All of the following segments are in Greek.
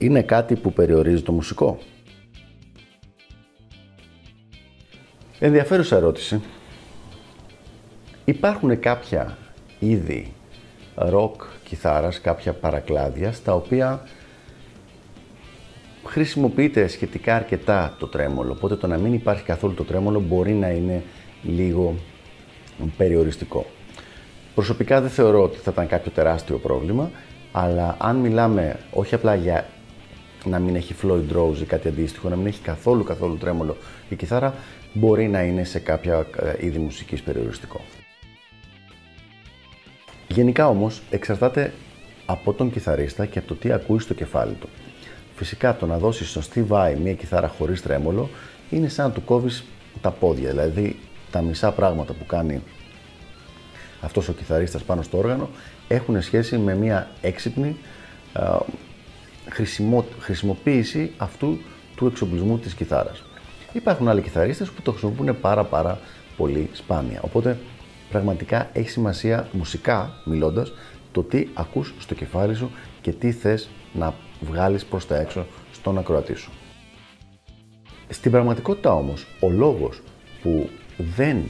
είναι κάτι που περιορίζει το μουσικό. Ενδιαφέρουσα ερώτηση. Υπάρχουν κάποια είδη ροκ κιθάρας, κάποια παρακλάδια, στα οποία χρησιμοποιείται σχετικά αρκετά το τρέμολο, οπότε το να μην υπάρχει καθόλου το τρέμολο μπορεί να είναι λίγο περιοριστικό. Προσωπικά δεν θεωρώ ότι θα ήταν κάποιο τεράστιο πρόβλημα, αλλά αν μιλάμε όχι απλά για να μην έχει Floyd Rose ή κάτι αντίστοιχο, να μην έχει καθόλου καθόλου τρέμολο η κιθάρα, μπορεί να είναι σε κάποια ε, είδη μουσικής περιοριστικό. Γενικά όμως εξαρτάται από τον κιθαρίστα και από το τι ακούει στο κεφάλι του. Φυσικά το να δώσεις στον Steve Vai μια κιθάρα χωρίς τρέμολο είναι σαν να του κόβεις τα πόδια, δηλαδή τα μισά πράγματα που κάνει αυτός ο κιθαρίστας πάνω στο όργανο έχουν σχέση με μια έξυπνη χρησιμοποίηση αυτού του εξοπλισμού της κιθάρας. Υπάρχουν άλλοι κιθαρίστες που το χρησιμοποιούν πάρα πάρα πολύ σπάνια. Οπότε πραγματικά έχει σημασία μουσικά μιλώντας το τι ακούς στο κεφάλι σου και τι θες να βγάλεις προς τα έξω στον ακροατή σου. Στην πραγματικότητα όμως, ο λόγος που δεν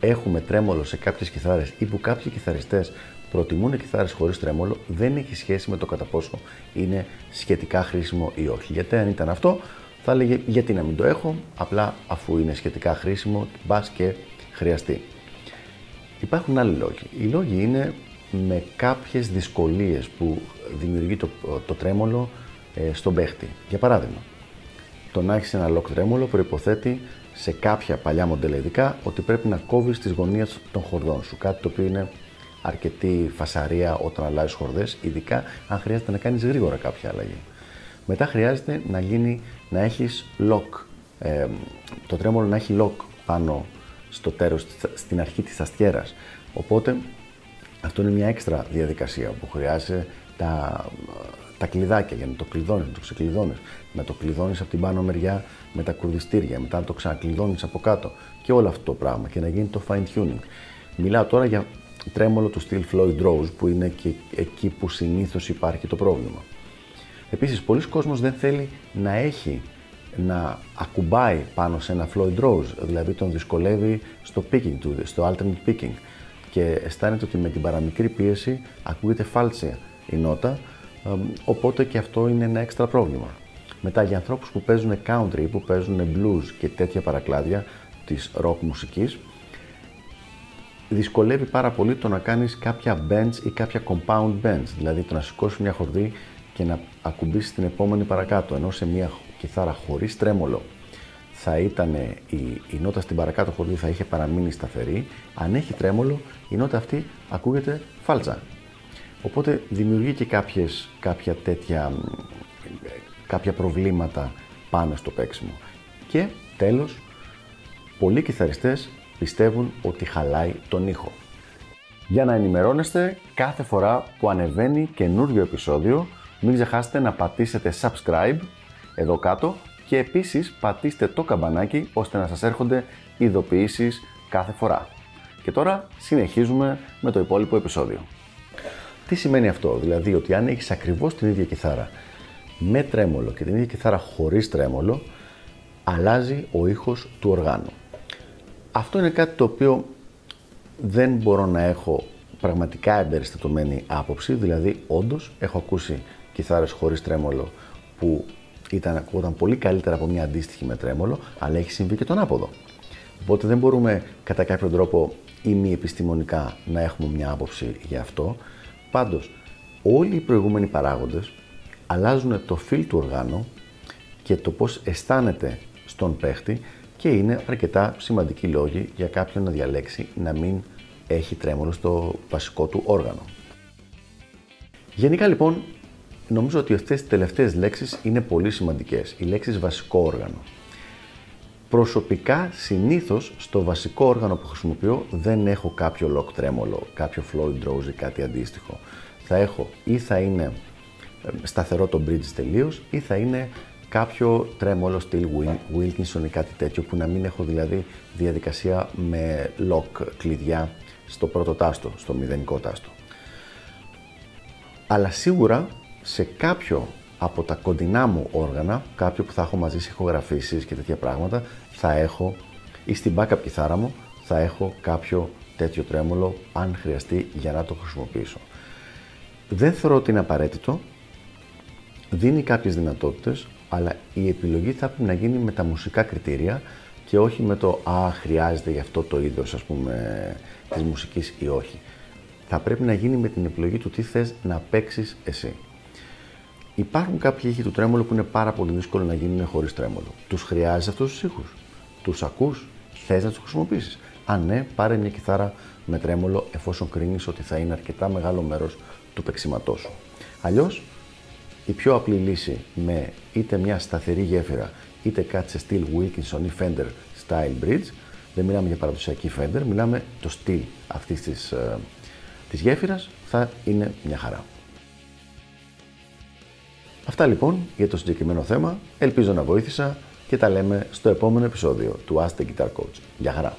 έχουμε τρέμολο σε κάποιες κιθάρες ή που κάποιοι κιθαριστές προτιμούν κιθάρες χωρίς τρέμολο δεν έχει σχέση με το κατά πόσο είναι σχετικά χρήσιμο ή όχι. Γιατί αν ήταν αυτό θα έλεγε γιατί να μην το έχω, απλά αφού είναι σχετικά χρήσιμο, μπας και χρειαστεί. Υπάρχουν άλλοι λόγοι. Οι λόγοι είναι με κάποιες δυσκολίες που δημιουργεί το, το τρέμολο ε, στον παίχτη. Για παράδειγμα, το να έχεις ένα lock τρέμολο προϋποθέτει σε κάποια παλιά μοντέλα ειδικά ότι πρέπει να κόβεις τις γωνίες των χορδών σου, κάτι το οποίο είναι αρκετή φασαρία όταν αλλάζεις χορδές, ειδικά αν χρειάζεται να κάνεις γρήγορα κάποια αλλαγή. Μετά χρειάζεται να γίνει, να έχεις lock, ε, το τρέμολο να έχει lock πάνω στο τέρος, στην αρχή της αστιέρας. Οπότε αυτό είναι μια έξτρα διαδικασία που χρειάζεται τα, τα κλειδάκια για να το κλειδώνεις, να το ξεκλειδώνεις, να το κλειδώνεις από την πάνω μεριά με τα κουρδιστήρια, μετά να το ξανακλειδώνεις από κάτω και όλο αυτό το πράγμα και να γίνει το fine tuning. Μιλάω τώρα για τρέμολο του στυλ Floyd Rose που είναι και εκεί που συνήθως υπάρχει το πρόβλημα. Επίσης, πολλοί κόσμος δεν θέλει να έχει να ακουμπάει πάνω σε ένα Floyd Rose, δηλαδή τον δυσκολεύει στο picking του, στο alternate picking και αισθάνεται ότι με την παραμικρή πίεση ακούγεται φάλτσια η νότα, οπότε και αυτό είναι ένα έξτρα πρόβλημα. Μετά για ανθρώπους που παίζουν country, που παίζουν blues και τέτοια παρακλάδια της rock μουσικής, δυσκολεύει πάρα πολύ το να κάνεις κάποια bends ή κάποια compound bends, δηλαδή το να σηκώσεις μια χορδή και να ακουμπήσεις την επόμενη παρακάτω, ενώ σε μια κιθάρα χωρίς τρέμολο θα ήταν η, η νότα στην παρακάτω χορδή θα είχε παραμείνει σταθερή, αν έχει τρέμολο η νότα αυτή ακούγεται φάλτσα. Οπότε δημιουργεί και κάποιες, κάποια τέτοια κάποια προβλήματα πάνω στο παίξιμο. Και τέλος, πολλοί κιθαριστές πιστεύουν ότι χαλάει τον ήχο. Για να ενημερώνεστε κάθε φορά που ανεβαίνει καινούριο επεισόδιο, μην ξεχάσετε να πατήσετε subscribe εδώ κάτω και επίσης πατήστε το καμπανάκι ώστε να σας έρχονται ειδοποιήσεις κάθε φορά. Και τώρα συνεχίζουμε με το υπόλοιπο επεισόδιο. Τι σημαίνει αυτό, δηλαδή ότι αν έχεις ακριβώς την ίδια κιθάρα με τρέμολο και την ίδια κιθάρα χωρίς τρέμολο, αλλάζει ο ήχος του οργάνου. Αυτό είναι κάτι το οποίο δεν μπορώ να έχω πραγματικά εμπεριστατωμένη άποψη, δηλαδή όντως έχω ακούσει κιθάρες χωρίς τρέμολο που ήταν, ακούγονταν πολύ καλύτερα από μια αντίστοιχη με τρέμολο, αλλά έχει συμβεί και τον άποδο. Οπότε δεν μπορούμε κατά κάποιο τρόπο ή μη επιστημονικά να έχουμε μια άποψη για αυτό. Πάντως, όλοι οι προηγούμενοι παράγοντες αλλάζουν το feel του οργάνου και το πώς αισθάνεται στον παίχτη και είναι αρκετά σημαντικοί λόγοι για κάποιον να διαλέξει να μην έχει τρέμολο στο βασικό του όργανο. Γενικά λοιπόν νομίζω ότι αυτές οι τελευταίες λέξεις είναι πολύ σημαντικές. Οι λέξεις βασικό όργανο. Προσωπικά, συνήθως, στο βασικό όργανο που χρησιμοποιώ δεν έχω κάποιο lock τρέμολο, κάποιο Floyd Rose ή κάτι αντίστοιχο. Θα έχω ή θα είναι σταθερό το bridge τελείως ή θα είναι κάποιο τρέμολο στυλ Wilkinson ή κάτι τέτοιο που να μην έχω δηλαδή διαδικασία με lock κλειδιά στο πρώτο τάστο, στο μηδενικό τάστο. Αλλά σίγουρα σε κάποιο από τα κοντινά μου όργανα, κάποιο που θα έχω μαζί σε ηχογραφήσεις και τέτοια πράγματα, θα έχω ή στην backup κιθάρα μου θα έχω κάποιο τέτοιο τρέμολο αν χρειαστεί για να το χρησιμοποιήσω. Δεν θεωρώ ότι είναι απαραίτητο, δίνει κάποιες δυνατότητες, αλλά η επιλογή θα πρέπει να γίνει με τα μουσικά κριτήρια και όχι με το «Α, χρειάζεται γι' αυτό το είδος, ας πούμε, της μουσικής ή όχι». Θα πρέπει να γίνει με την επιλογή του τι θες να παίξεις εσύ. Υπάρχουν κάποιοι ήχοι του τρέμολου που είναι πάρα πολύ δύσκολο να γίνουν χωρίς τρέμολο. Τους χρειάζεσαι αυτούς τους ήχους; Τους ακούς, θες να τους χρησιμοποιήσεις; Αν ναι, πάρε μια κιθάρα με τρέμολο εφόσον κρίνεις ότι θα είναι αρκετά μεγάλο μέρος του παίξηματός σου. Αλλιώς, η πιο απλή λύση με είτε μια σταθερή γέφυρα είτε κάτι σε στυλ Wilkinson ή Fender Style Bridge, δεν μιλάμε για παραδοσιακή Fender, μιλάμε το στυλ αυτής της ε, της γέφυρας, θα είναι μια χαρά. Αυτά λοιπόν για το συγκεκριμένο θέμα. Ελπίζω να βοήθησα και τα λέμε στο επόμενο επεισόδιο του Ask the Guitar Coach. Γεια χαρά!